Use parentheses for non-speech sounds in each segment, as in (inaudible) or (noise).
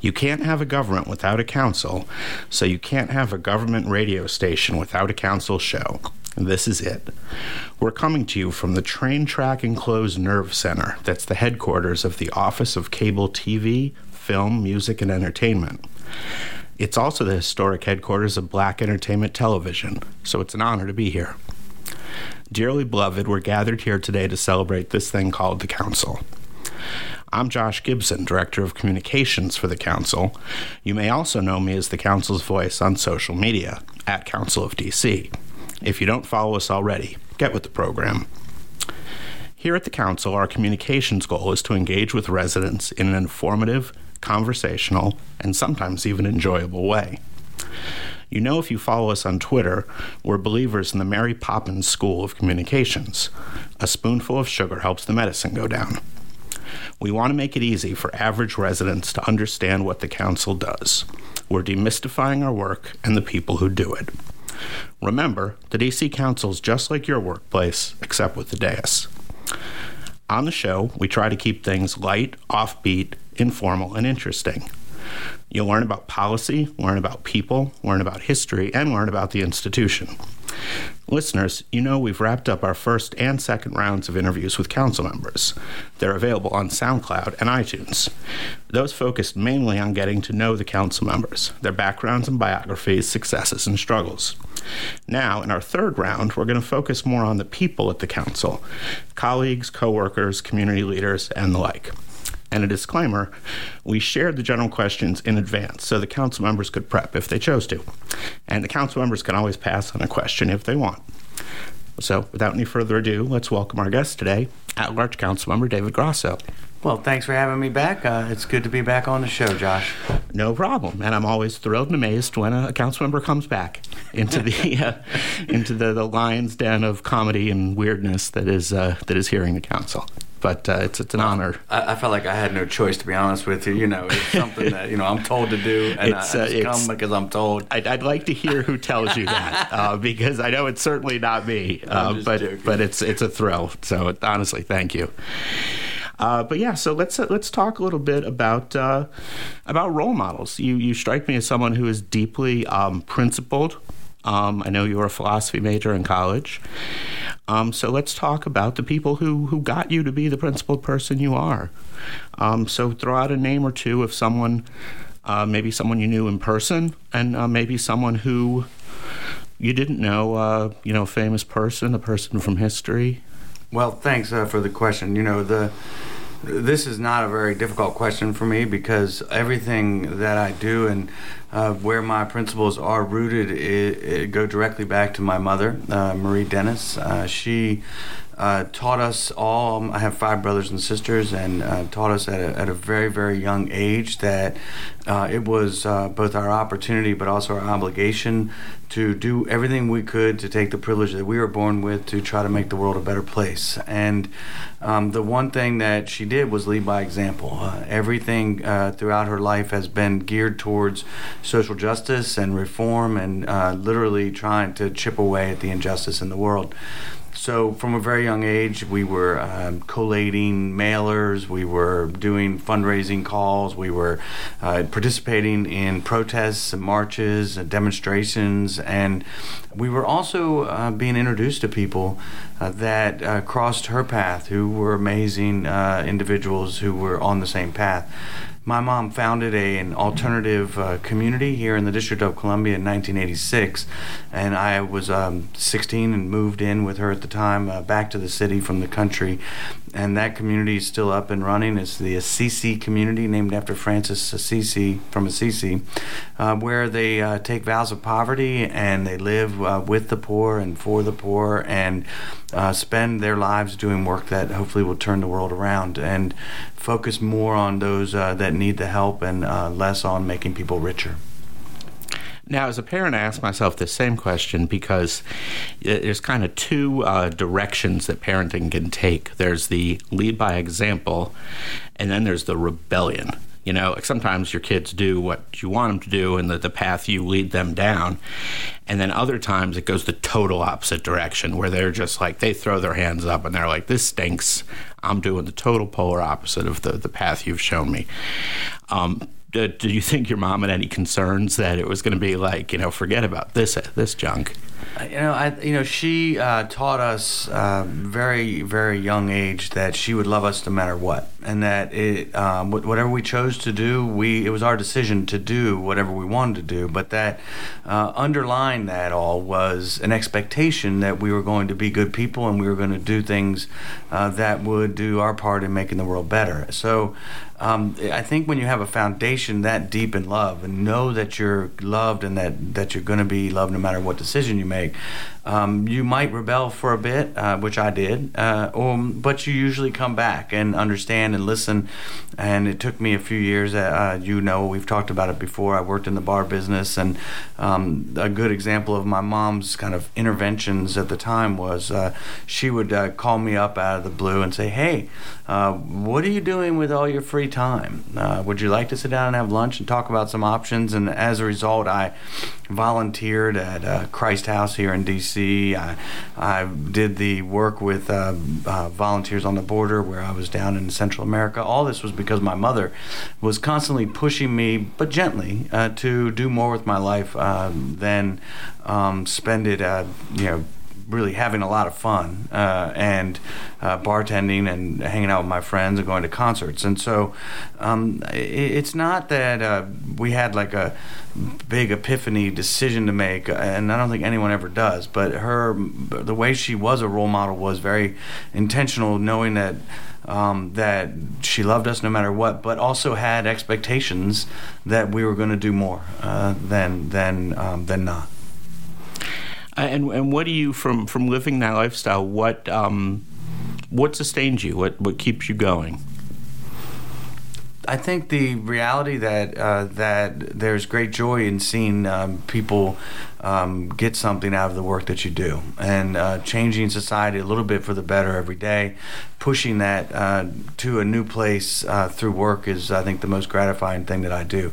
You can't have a government without a council, so you can't have a government radio station without a council show. This is it. We're coming to you from the Train Track Enclosed Nerve Center, that's the headquarters of the Office of Cable TV, Film, Music, and Entertainment. It's also the historic headquarters of Black Entertainment Television, so it's an honor to be here. Dearly beloved, we're gathered here today to celebrate this thing called the Council. I'm Josh Gibson, Director of Communications for the Council. You may also know me as the Council's voice on social media, at Council of DC. If you don't follow us already, get with the program. Here at the Council, our communications goal is to engage with residents in an informative, conversational, and sometimes even enjoyable way. You know, if you follow us on Twitter, we're believers in the Mary Poppins School of Communications. A spoonful of sugar helps the medicine go down. We want to make it easy for average residents to understand what the Council does. We're demystifying our work and the people who do it. Remember, the DC Council is just like your workplace, except with the dais. On the show, we try to keep things light, offbeat, informal, and interesting. You'll learn about policy, learn about people, learn about history, and learn about the institution. Listeners, you know we've wrapped up our first and second rounds of interviews with council members. They're available on SoundCloud and iTunes. Those focused mainly on getting to know the council members, their backgrounds and biographies, successes and struggles. Now, in our third round, we're going to focus more on the people at the council colleagues, coworkers, community leaders, and the like. And a disclaimer we shared the general questions in advance so the council members could prep if they chose to. And the council members can always pass on a question if they want. So, without any further ado, let's welcome our guest today, at large council member David Grosso. Well, thanks for having me back. Uh, it's good to be back on the show, Josh. No problem, and I'm always thrilled and amazed when a council member comes back into the (laughs) uh, into the, the lion's den of comedy and weirdness that is uh, that is hearing the council but uh, it's it's an honor. I, I, felt like I had no choice, to be honest with you. You know, it's something that you know I'm told to do, and it's, I, I uh, come because I'm told. I'd, I'd, like to hear who tells you that, (laughs) uh, because I know it's certainly not me. Uh, but joking. but it's it's a thrill. So honestly, thank you. Uh, but yeah, so let's uh, let's talk a little bit about uh, about role models. You you strike me as someone who is deeply um, principled. Um, I know you were a philosophy major in college. Um, so let's talk about the people who, who got you to be the principled person you are. Um, so throw out a name or two of someone, uh, maybe someone you knew in person, and uh, maybe someone who you didn't know, uh, you know, a famous person, a person from history. Well, thanks uh, for the question. You know, the this is not a very difficult question for me because everything that I do and uh, where my principles are rooted it, it go directly back to my mother, uh, Marie Dennis. Uh, she uh, taught us all. Um, I have five brothers and sisters, and uh, taught us at a, at a very, very young age that uh, it was uh, both our opportunity but also our obligation to do everything we could to take the privilege that we were born with to try to make the world a better place. And um, the one thing that she did was lead by example. Uh, everything uh, throughout her life has been geared towards social justice and reform and literally trying to chip away at the injustice in the world. So, from a very young age, we were um, collating mailers, we were doing fundraising calls, we were uh, participating in protests and marches and demonstrations, and we were also uh, being introduced to people uh, that uh, crossed her path who were amazing uh, individuals who were on the same path. My mom founded a, an alternative uh, community here in the District of Columbia in 1986, and I was um, 16 and moved in with her at the time uh, back to the city from the country. And that community is still up and running. It's the Assisi community, named after Francis Assisi from Assisi, uh, where they uh, take vows of poverty and they live uh, with the poor and for the poor and uh, spend their lives doing work that hopefully will turn the world around. And focus more on those uh, need the help and uh, less on making people richer. Now, as a parent, I ask myself the same question because there's kind of two uh, directions that parenting can take. There's the lead by example, and then there's the rebellion. You know, sometimes your kids do what you want them to do and the, the path you lead them down. And then other times it goes the total opposite direction where they're just like, they throw their hands up and they're like, this stinks. I'm doing the total polar opposite of the, the path you've shown me. Um, did, did you think your mom had any concerns that it was going to be like, you know, forget about this this junk? You know, I you know she uh, taught us uh, very very young age that she would love us no matter what, and that it um, whatever we chose to do, we it was our decision to do whatever we wanted to do. But that uh, underlying that all was an expectation that we were going to be good people and we were going to do things uh, that would do our part in making the world better. So um, I think when you have a foundation that deep in love and know that you're loved and that, that you're going to be loved no matter what decision you make, like um, you might rebel for a bit, uh, which I did, uh, or, but you usually come back and understand and listen. And it took me a few years. Uh, you know, we've talked about it before. I worked in the bar business, and um, a good example of my mom's kind of interventions at the time was uh, she would uh, call me up out of the blue and say, "Hey, uh, what are you doing with all your free time? would you like to sit down and have lunch and talk about some options?" And as a result, I volunteered at Christ House here in D.C. I, I did the work with uh, uh, Volunteers on the Border where I was down in Central America. All this was because my mother was constantly pushing me, but gently, uh, to do more with my life um, than um, spend it, uh, you know, really having a lot of fun uh, and uh, bartending and hanging out with my friends and going to concerts. And so um, it, it's not that uh, we had like a big epiphany decision to make, and I don't think anyone ever does. But her, the way she was a role model was very intentional, knowing that. Um, that she loved us no matter what, but also had expectations that we were going to do more uh, than than um, than not. And and what do you from from living that lifestyle? What um, what sustains you? What what keeps you going? I think the reality that uh, that there's great joy in seeing um, people um, get something out of the work that you do, and uh, changing society a little bit for the better every day, pushing that uh, to a new place uh, through work is, I think, the most gratifying thing that I do.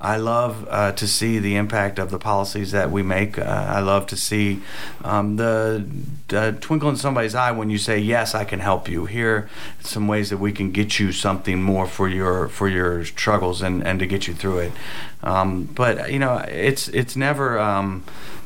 I love uh, to see the impact of the policies that we make. Uh, I love to see um, the, the, twinkle in somebody's eye when you say, "Yes, I can help you." Here, some ways that we can get you something more for your for your struggles and, and to get you through it. Um, but you know, it's it's never. Um,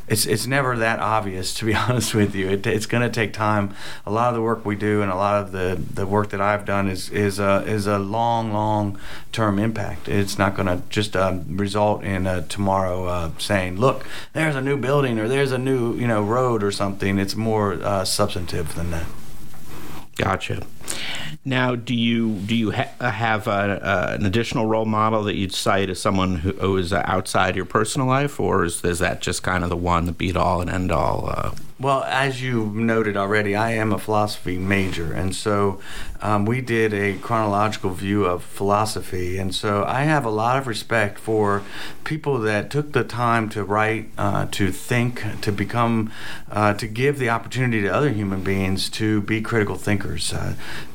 it's it's never that obvious to be (laughs) honest with you. It, it's going to take time. A lot of the work we do and a lot of the, the work that I've done is is a is a long long term impact. It's not going to just um, result in tomorrow uh, saying, "Look, there's a new building or there's a new you know road or something." It's more uh, substantive than that. Gotcha. Now, do you do you ha- have a, an additional role model that you'd cite as someone who, who is outside your personal life, or is, is that just kind of the one, the beat all and end all? Uh, well, as you noted already, I am a philosophy major, and so um, we did a chronological view of philosophy. And so I have a lot of respect for people that took the time to write, uh, to think, to become, uh, to give the opportunity to other human beings to be critical thinkers.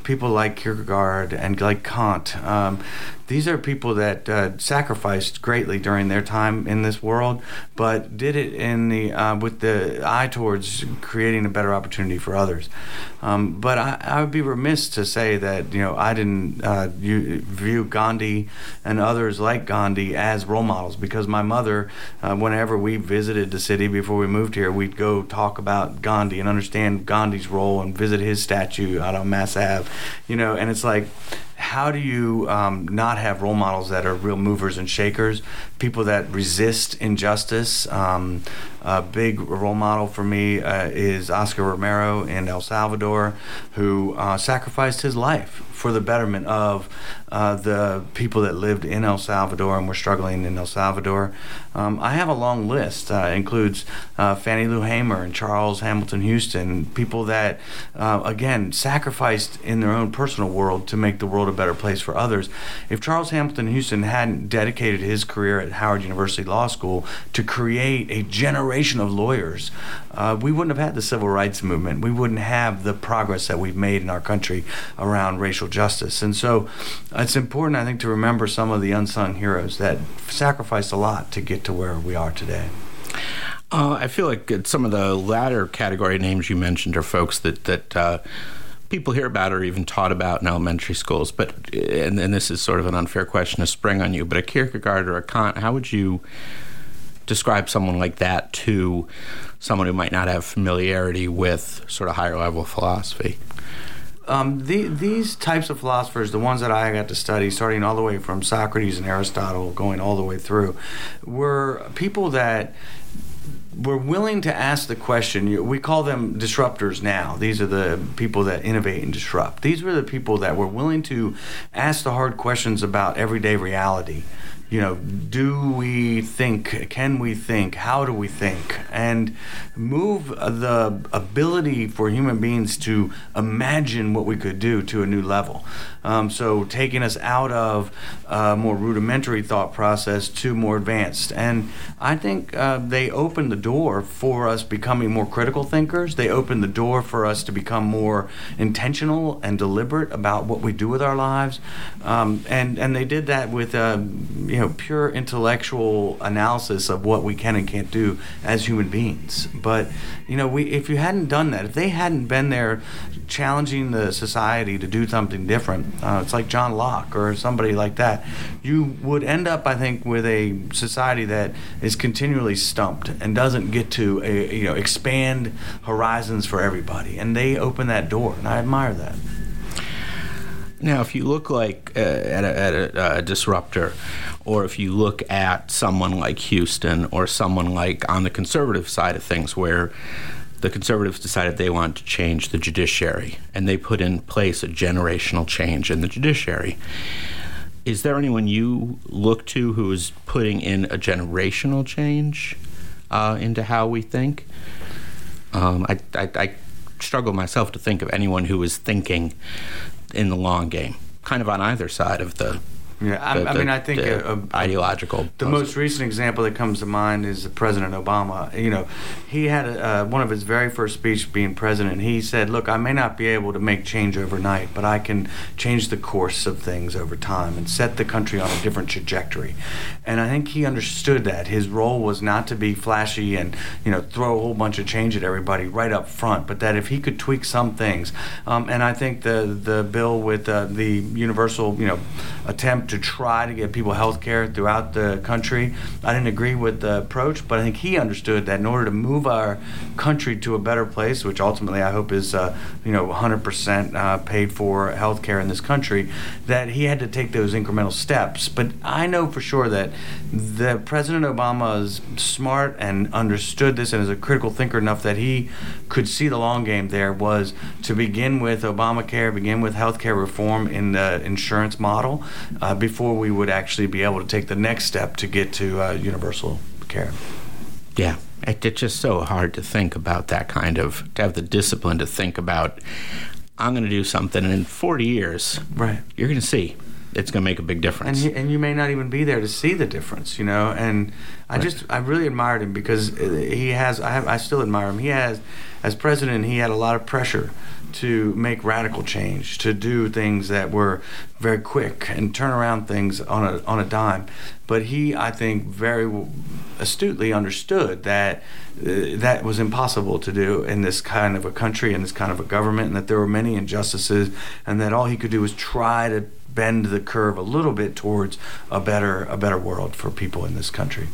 People like Kierkegaard and like Kant. Um, these are people that uh, sacrificed greatly during their time in this world, but did it in the uh, with the eye towards creating a better opportunity for others. Um, but I, I, would be remiss to say that you know I didn't uh, view Gandhi and others like Gandhi as role models because my mother, uh, whenever we visited the city before we moved here, we'd go talk about Gandhi and understand Gandhi's role and visit his statue out on Mass Ave, you know, and it's like how do you um, not have role models that are real movers and shakers, people that resist injustice, um, A big role model for me uh, is Oscar Romero in El Salvador, who uh, sacrificed his life for the betterment of uh, the people that lived in El Salvador and were struggling in El Salvador. Um, I have a long list. Uh, includes uh, Fannie Lou Hamer and Charles Hamilton Houston, people that, uh, again, sacrificed in their own personal world to make the world a better place for others. If Charles Hamilton Houston hadn't dedicated his career at Howard University Law School to create a generation of lawyers, uh, we wouldn't have had the civil rights movement. We wouldn't have the progress that we've made in our country around racial justice. And so it's important, I think, to remember some of the unsung heroes that sacrificed a lot to get to where we are today. Uh, I feel like some of the latter category names you mentioned are folks that that uh, people hear about or even taught about in elementary schools. But and, and, this is sort of an unfair question to spring on you. But a Kierkegaard or a Kant, how would you describe someone like that to someone who might not have familiarity with sort of higher level philosophy? Um, the, these types of philosophers, the ones that I got to study, starting all the way from Socrates and Aristotle, going all the way through, were people that we're willing to ask the question. We call them disruptors now. These are the people that innovate and disrupt. These were the people that were willing to ask the hard questions about everyday reality you know, do we think? Can we think? How do we think? And move the ability for human beings to imagine what we could do to a new level. Um, so taking us out of a more rudimentary thought process to more advanced. And I think uh, they opened the door for us becoming more critical thinkers. They opened the door for us to become more intentional and deliberate about what we do with our lives. Um, and and they did that with uh, you know pure intellectual analysis of what we can and can't do as human beings. But you know, we if you hadn't done that, if they hadn't been there challenging the society to do something different, uh, it's like John Locke or somebody like that, you would end up, I think, with a society that is continually stumped and doesn't get to a, you know expand horizons for everybody. And they open that door, and I admire that. Now, if you look like uh, at, a, at a, a, disruptor, or if you look at someone like Houston, or someone like on the conservative side of things, where the conservatives decided they wanted to change the judiciary and they put in place a generational change in the judiciary. Is there anyone you look to who is putting in a generational change uh, into how we think? Um, I, I, I struggle myself to think of anyone who is thinking in the long game, kind of on either side of the yeah, I, the, I mean, I think a, a, ideological. The most recent example that comes to mind is President Obama. You know, he had a, uh, one of his very first speech being president. He said, "Look, I may not be able to make change overnight, but I can change the course of things over time and set the country on a different trajectory." And I think he understood that his role was not to be flashy and you know throw a whole bunch of change at everybody right up front, but that if he could tweak some things, um, and I think the the bill with uh, the universal you know attempt to try to get people health care throughout the country. I didn't agree with the approach, but I think he understood that in order to move our country to a better place, which ultimately I hope is, uh, you know, 100% uh, paid for health care in this country, that he had to take those incremental steps. But I know for sure that the President Obama is smart and understood this and is a critical thinker enough that he could see the long game there was to begin with Obamacare, begin with health care reform in the insurance model. Uh, before we would actually be able to take the next step to get to uh, universal care. Yeah, it's just so hard to think about that kind of to have the discipline to think about. I'm going to do something, and in 40 years, right, you're going to see it's going to make a big difference. And, and you may not even be there to see the difference, you know. And I right. just I really admired him because he has I have I still admire him. He has as president he had a lot of pressure to make radical change, to do things that were very quick and turn around things on a on a dime. But he, I think, very astutely understood that uh, that was impossible to do in this kind of a country and this kind of a government, and that there were many injustices, and that all he could do was try to bend the curve a little bit towards a better a better world for people in this country.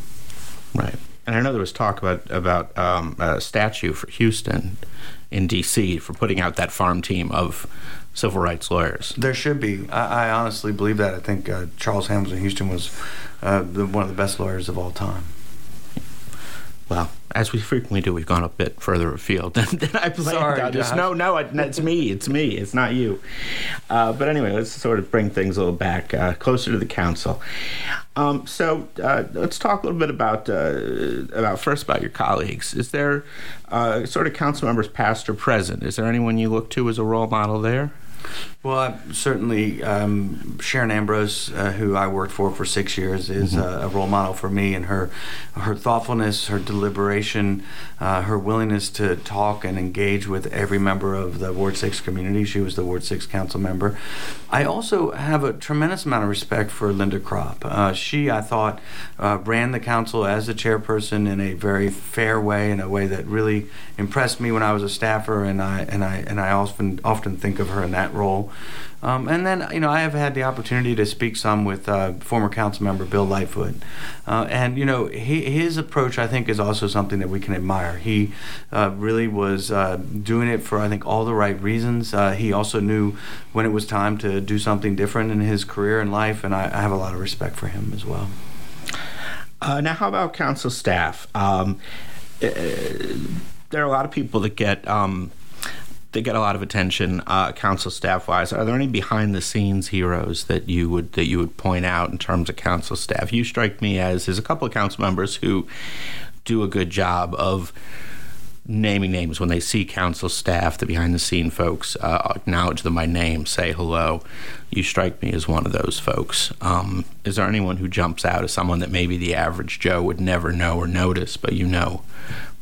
Right. And I know there was talk about about um, a statue for Houston in D.C. for putting out that farm team of civil rights lawyers. There should be. I, I honestly believe that. I think uh, Charles Hamilton Houston was uh, the, one of the best lawyers of all time. Well, as we frequently do, we've gone a bit further afield (laughs) than, than I planned. Sorry, on. No, no, it, it's me. It's me. It's not you. Uh, but anyway, let's sort of bring things a little back uh, closer to the council. Um, so uh, let's talk a little bit about uh, about first about your colleagues. Is there uh, sort of council members, past or present? Is there anyone you look to as a role model there? Well, I, certainly um, Sharon Ambrose, uh, who I worked for for six years, is Mm-hmm. a, a role model for me, and her her thoughtfulness, her deliberation, uh, her willingness to talk and engage with every member of the Ward Six community. She was the Ward Six council member. I also have a tremendous amount of respect for Linda Cropp. Uh, she, I thought, uh, ran the council as the chairperson in a very fair way, in a way that really impressed me when I was a staffer, and I and I and I often often think of her in that role. Um, and then, you know, I have had the opportunity to speak some with uh, former council member Bill Lightfoot. Uh, and, you know, he, his approach, I think, is also something that we can admire. He uh, really was uh, doing it for, I think, all the right reasons. Uh, he also knew when it was time to do something different in his career and life, and I, I have a lot of respect for him as well. Uh, now, how about council staff? Um, uh, there are a lot of people that get um, they get a lot of attention, uh, council staff wise. Are there any behind the scenes heroes that you would that you would point out in terms of council staff? You strike me as there's a couple of council members who do a good job of naming names when they see council staff, the behind the scene folks, uh, acknowledge them by name, say hello. You strike me as one of those folks. Um, is there anyone who jumps out as someone that maybe the average Joe would never know or notice, but you know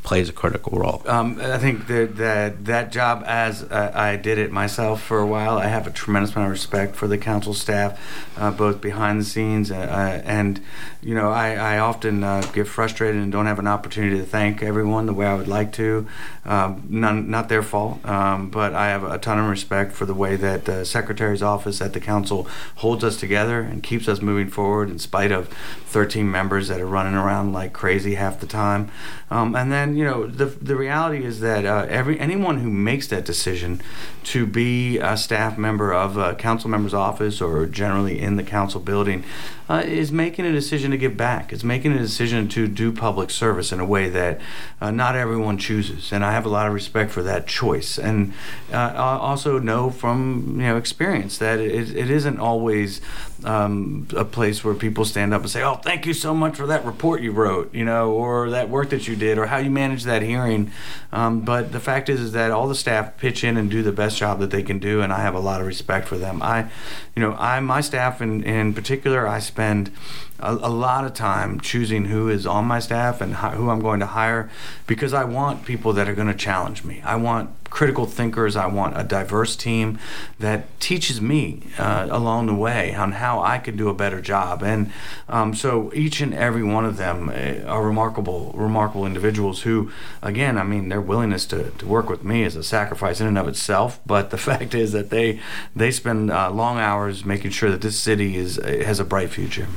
plays a critical role? Um, I think that that that job, as uh, I did it myself for a while, I have a tremendous amount of respect for the council staff, uh, both behind the scenes uh, uh, and, you know, I, I often uh, get frustrated and don't have an opportunity to thank everyone the way I would like to. Um, none, not their fault, um, but I have a ton of respect for the way that the secretary's office at the council holds us together and keeps us moving forward in spite of 13 members that are running around like crazy half the time. Um, and then you know the the reality is that uh, every anyone who makes that decision to be a staff member of a council member's office or generally in the council building uh, is making a decision to give back. It's making a decision to do public service in a way that uh, not everyone chooses, and I have a lot of respect for that choice. And uh, I also know from you know experience that it, it isn't always um, a place where people stand up and say, "Oh, thank you so much for that report you wrote," you know, or that work that you did, or how you managed that hearing. Um, but the fact is, is that all the staff pitch in and do the best job that they can do, and I have a lot of respect for them. I, you know, I my staff in in particular, I spend a, a lot of time choosing who is on my staff and hi, who I'm going to hire because I want people that are going to challenge me. I want critical thinkers. I want a diverse team that teaches me uh, along the way on how I could do a better job. And um, so each and every one of them uh, are remarkable, remarkable individuals who, again, I mean, their willingness to, to work with me is a sacrifice in and of itself. (laughs) But the fact is that they they spend uh, long hours making sure that this city is has a bright future.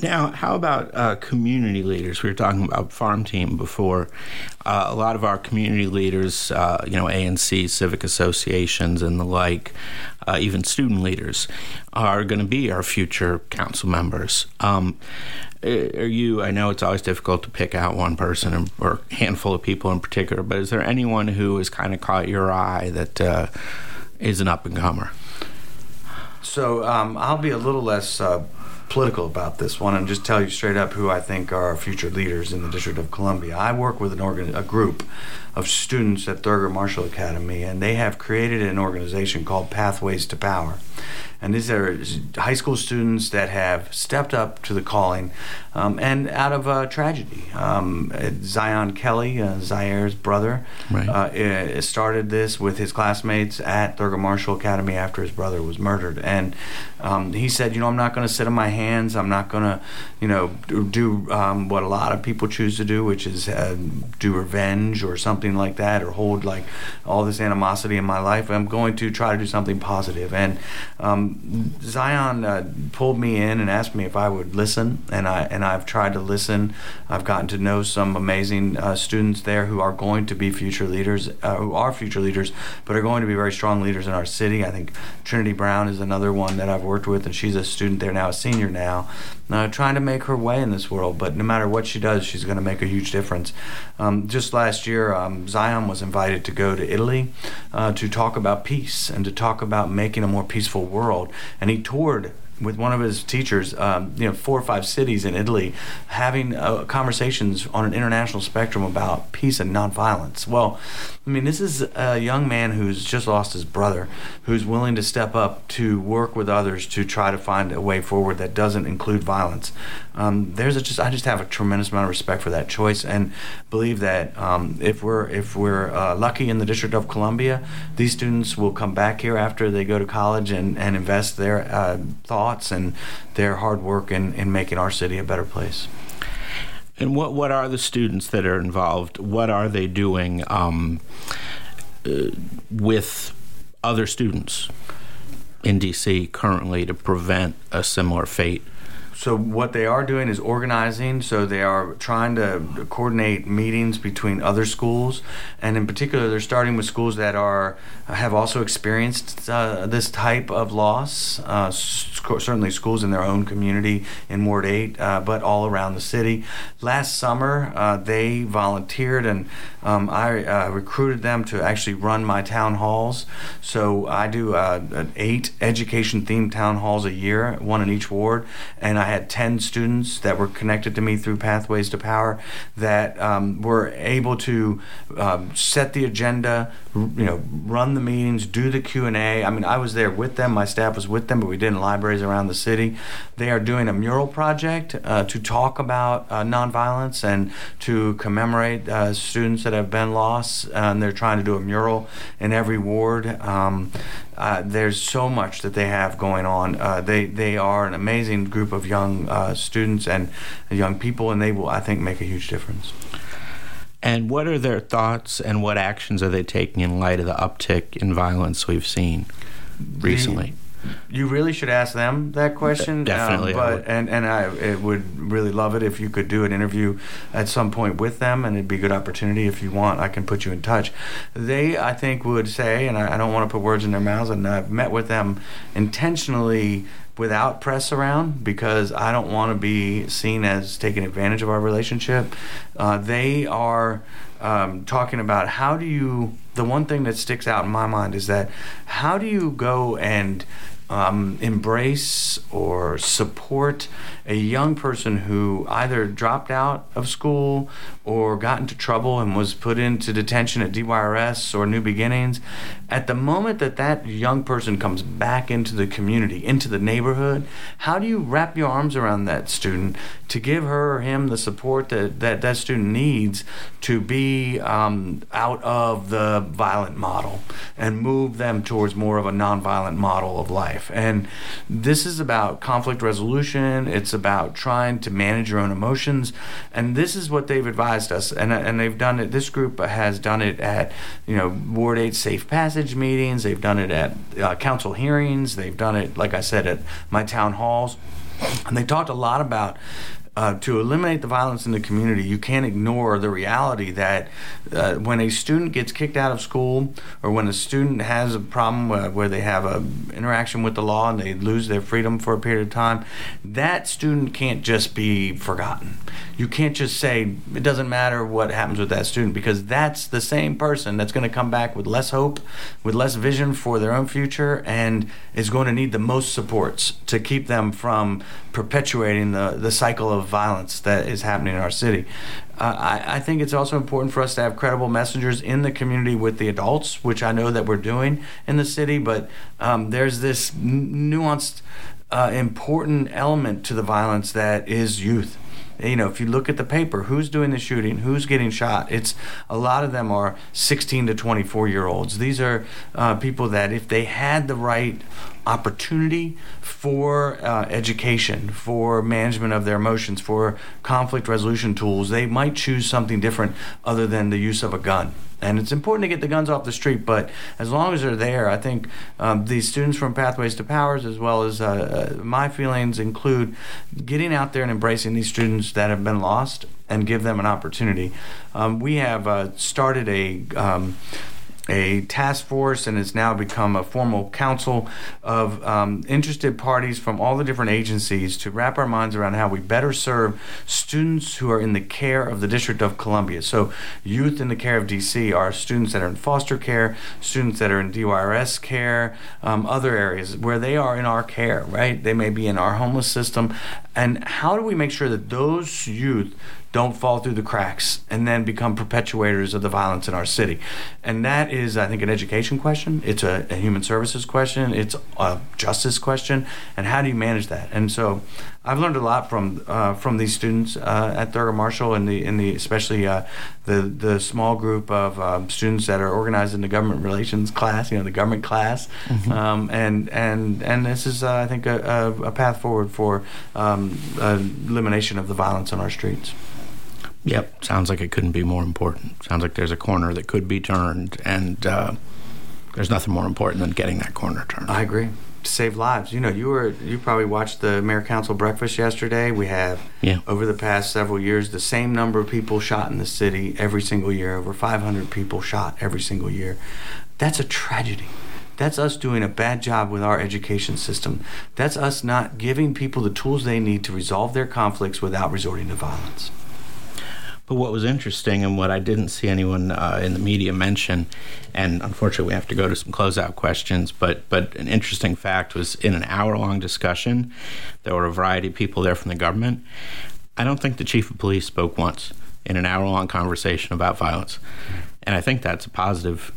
Now, how about uh, community leaders? We were talking about farm team before. Uh, a lot of our community leaders, uh, you know, ANC, civic associations, and the like, uh, even student leaders, are going to be our future council members. Um, are you? I know it's always difficult to pick out one person or a handful of people in particular, but is there anyone who has kind of caught your eye that uh, is an up and comer? So um, I'll be a little less uh, political about this one and just tell you straight up who I think are future leaders in the District of Columbia. I work with an organ- a group of students at Thurgood Marshall Academy, and they have created an organization called Pathways to Power. And these are high school students that have stepped up to the calling um, and out of uh, tragedy. Um, Zion Kelly, uh, Zaire's brother, Right. uh, started this with his classmates at Thurgood Marshall Academy after his brother was murdered. And um, he said, you know, I'm not going to sit on my hands. I'm not going to, you know, do, do um, what a lot of people choose to do, which is uh, do revenge or something like that, or hold like all this animosity in my life. I'm going to try to do something positive. And um, Zion uh, pulled me in and asked me if I would listen, and I and I've tried to listen. I've gotten to know some amazing uh, students there who are going to be future leaders, uh, who are future leaders, but are going to be very strong leaders in our city. I think Trinity Brown is another one that I've worked with, and she's a student there now, a senior now, uh, trying to make her way in this world. But no matter what she does, she's going to make a huge difference. Um, just last year, um, Zion was invited to go to Italy uh, to talk about peace and to talk about making a more peaceful world, and he toured with one of his teachers, um, you know, four or five cities in Italy, having uh, conversations on an international spectrum about peace and nonviolence. Well, I mean, this is a young man who's just lost his brother, who's willing to step up to work with others to try to find a way forward that doesn't include violence. Um, there's just I just have a tremendous amount of respect for that choice and believe that um, if we're if we're uh, lucky in the District of Columbia, these students will come back here after they go to college and, and invest their uh, thoughts and their hard work in, in making our city a better place. And what what are the students that are involved? What are they doing um, uh, with other students in DC currently to prevent a similar fate? So what they are doing is organizing. So they are trying to coordinate meetings between other schools, and in particular, they're starting with schools that are have also experienced uh, this type of loss. Uh, sc- certainly, schools in their own community in Ward Eight, uh, but all around the city. Last summer, uh, they volunteered, and um, I uh, recruited them to actually run my town halls. So I do uh, eight education themed town halls a year, one in each ward, and I had 10 students that were connected to me through Pathways to Power that um, were able to um, set the agenda, you know, run the meetings, do the Q&A. I mean, I was there with them. My staff was with them, but we did in libraries around the city. They are doing a mural project uh, to talk about uh, nonviolence and to commemorate uh, students that have been lost. and they're trying to do a mural in every ward. Um, uh, there's so much that they have going on. Uh, they they are an amazing group of young uh, students and young people, and they will, I think, make a huge difference. And what are their thoughts and what actions are they taking in light of the uptick in violence we've seen recently? You really should ask them that question. Definitely, um, but and and I would really love it if you could do an interview at some point with them, and it'd be a good opportunity. If you want, I can put you in touch. They, I think, would say, and I, I don't want to put words in their mouths, and I've met with them intentionally without press around because I don't want to be seen as taking advantage of our relationship. Uh, they are um, talking about how do you. The one thing that sticks out in my mind is that how do you go and um, embrace or support a young person who either dropped out of school or got into trouble and was put into detention at DYRS or New Beginnings, at the moment that that young person comes back into the community, into the neighborhood, how do you wrap your arms around that student to give her or him the support that that, that student needs to be um, out of the violent model and move them towards more of a nonviolent model of life? And this is about conflict resolution. It's about trying to manage your own emotions. And this is what they've advised us. And, and they've done it, this group has done it at, you know, Ward 8 Safe Passage meetings. They've done it at uh, council hearings. They've done it, like I said, at my town halls. And they talked a lot about uh, to eliminate the violence in the community, you can't ignore the reality that uh, when a student gets kicked out of school or when a student has a problem where, where they have an interaction with the law and they lose their freedom for a period of time, that student can't just be forgotten. You can't just say it doesn't matter what happens with that student because that's the same person that's going to come back with less hope, with less vision for their own future, and is going to need the most supports to keep them from perpetuating the, the cycle of violence that is happening in our city. Uh, I, I, think it's also important for us to have credible messengers in the community with the adults, which I know that we're doing in the city, but um, there's this n- nuanced, uh, important element to the violence that is youth you know, if you look at the paper, who's doing the shooting, who's getting shot, it's a lot of them are 16 to 24 year olds. These are uh, people that, if they had the right opportunity for uh, education, for management of their emotions, for conflict resolution tools, they might choose something different other than the use of a gun. And it's important to get the guns off the street, but as long as they're there, I think um, these students from Pathways to Powers, as well as uh, uh, my feelings, include getting out there and embracing these students that have been lost and give them an opportunity. Um, we have uh, started a um, a task force and it's now become a formal council of um, interested parties from all the different agencies to wrap our minds around how we better serve students who are in the care of the District of Columbia. So, youth in the care of DC are students that are in foster care, students that are in DYRS care, um, other areas where they are in our care, right? They may be in our homeless system. And how do we make sure that those youth don't fall through the cracks and then become perpetuators of the violence in our city. And that is, I think, an education question. It's a, a human services question. It's a justice question. And how do you manage that? And so I've learned a lot from uh, from these students uh, at Thurgood Marshall and the in the especially uh, the the small group of um, students that are organized in the government relations class, you know, the government class, mm-hmm. um, and and and this is uh, I think a, a, a, path forward for um, elimination of the violence on our streets. Yep, sounds like it couldn't be more important. Sounds like there's a corner that could be turned, and uh, there's nothing more important than getting that corner turned. I agree. To save lives. You know, you were you probably watched the mayor council breakfast yesterday. We have yeah. over the past several years the same number of people shot in the city every single year. Over 500 people shot every single year. That's a tragedy. That's us doing a bad job with our education system. That's us not giving people the tools they need to resolve their conflicts without resorting to violence. But what was interesting and what I didn't see anyone uh, in the media mention, and unfortunately we have to go to some closeout questions, but but an interesting fact was in an hour long discussion, there were a variety of people there from the government. I don't think the chief of police spoke once in an hour long conversation about violence, and I think that's a positive.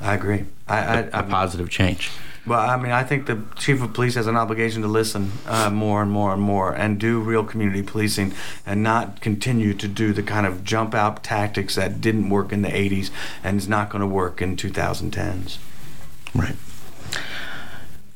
I agree. I, I, a, a positive change. Well, I mean, I think the chief of police has an obligation to listen uh, more and more and more and do real community policing and not continue to do the kind of jump out tactics that didn't work in the 80s and is not going to work in 2010s. Right.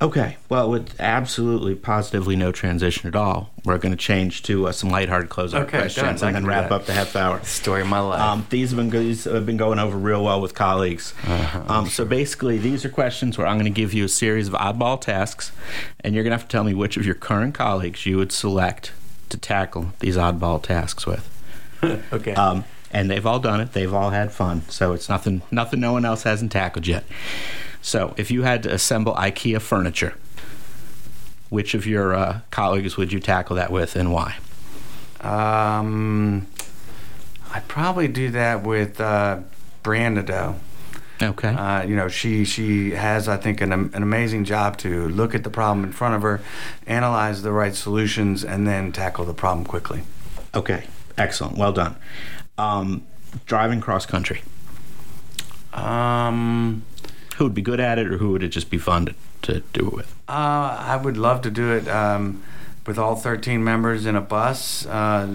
Okay, well, with absolutely positively no transition at all, we're going to change to uh, some lighthearted closeout okay, questions and then wrap up the half hour. Story of my life. Um, these have been these have been going over real well with colleagues. Uh-huh, um, so basically, these are questions where I'm going to give you a series of oddball tasks, and you're going to have to tell me which of your current colleagues you would select to tackle these oddball tasks with. (laughs) okay. Um, and they've all done it. They've all had fun. So it's nothing nothing no one else hasn't tackled yet. So, if you had to assemble IKEA furniture, which of your uh, colleagues would you tackle that with, and why? Um, I'd probably do that with uh, Brianne Okay. Uh, you know, she she has, I think, an, an amazing job to look at the problem in front of her, analyze the right solutions, and then tackle the problem quickly. Okay, excellent. Well done. Um, driving cross country. Um, who would be good at it, or who would it just be fun to, to do it with? Uh, I would love to do it um, with all 13 members in a bus, uh,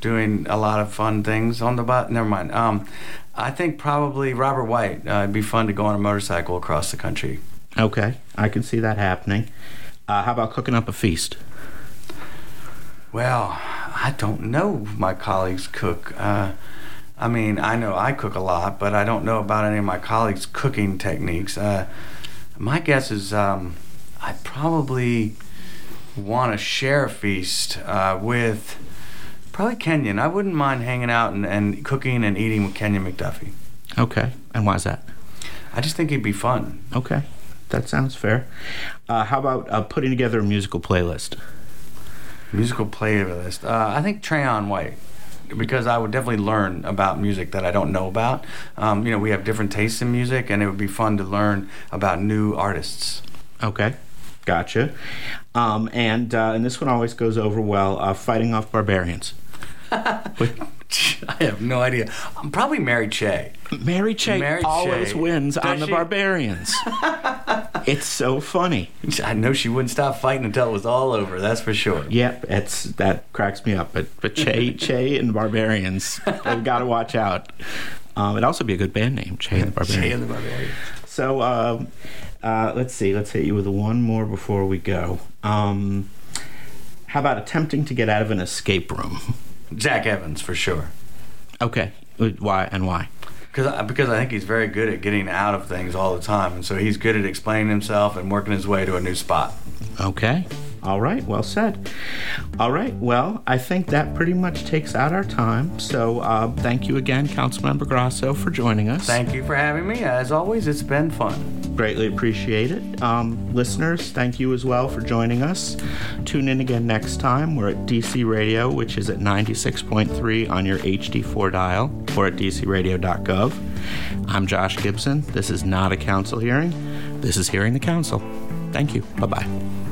doing a lot of fun things on the bus. Never mind. Um, I think probably Robert White. Uh, it'd be fun to go on a motorcycle across the country. Okay, I can see that happening. Uh, how about cooking up a feast? Well, I don't know. My colleagues cook. I mean, I know I cook a lot, but I don't know about any of my colleagues' cooking techniques. Uh, my guess is um, I probably want to share a feast uh, with probably Kenyon. I wouldn't mind hanging out and, and cooking and eating with Kenyon McDuffie. Okay. And why is that? I just think it'd be fun. Okay. That sounds fair. Uh, how about uh, putting together a musical playlist? Musical playlist. Uh, I think Trayon White because I would definitely learn about music that I don't know about. Um, you know, we have different tastes in music, and it would be fun to learn about new artists. Okay, gotcha. Um, and uh, and this one always goes over well. Uh, fighting off barbarians. (laughs) (laughs) I have no idea. I'm probably Mary Cheh. Mary Cheh Mary always che. wins Does on she? the barbarians. (laughs) it's so funny. I know she wouldn't stop fighting until it was all over. That's for sure. Yep, it's that cracks me up. But but Cheh (laughs) Cheh and barbarians, they've got to watch out. Um, it'd also be a good band name, Cheh and the Barbarians. Cheh and the Barbarians. So, um, Uh, let's see. Let's hit you with one more before we go. Um, how about attempting to get out of an escape room? Jack Evans for sure. Okay. Why and why? Because because I think he's very good at getting out of things all the time, and so he's good at explaining himself and working his way to a new spot. Okay. All right, well said. All right, well, I think that pretty much takes out our time. So uh, thank you again, Councilmember Grosso, for joining us. Thank you for having me. As always, it's been fun. Greatly appreciate it. Um, listeners, thank you as well for joining us. Tune in again next time. We're at DC Radio, which is at 96.3 on your HD4 dial or at dcradio.gov. I'm Josh Gibson. This is not a council hearing. This is Hearing the Council. Thank you. Bye bye.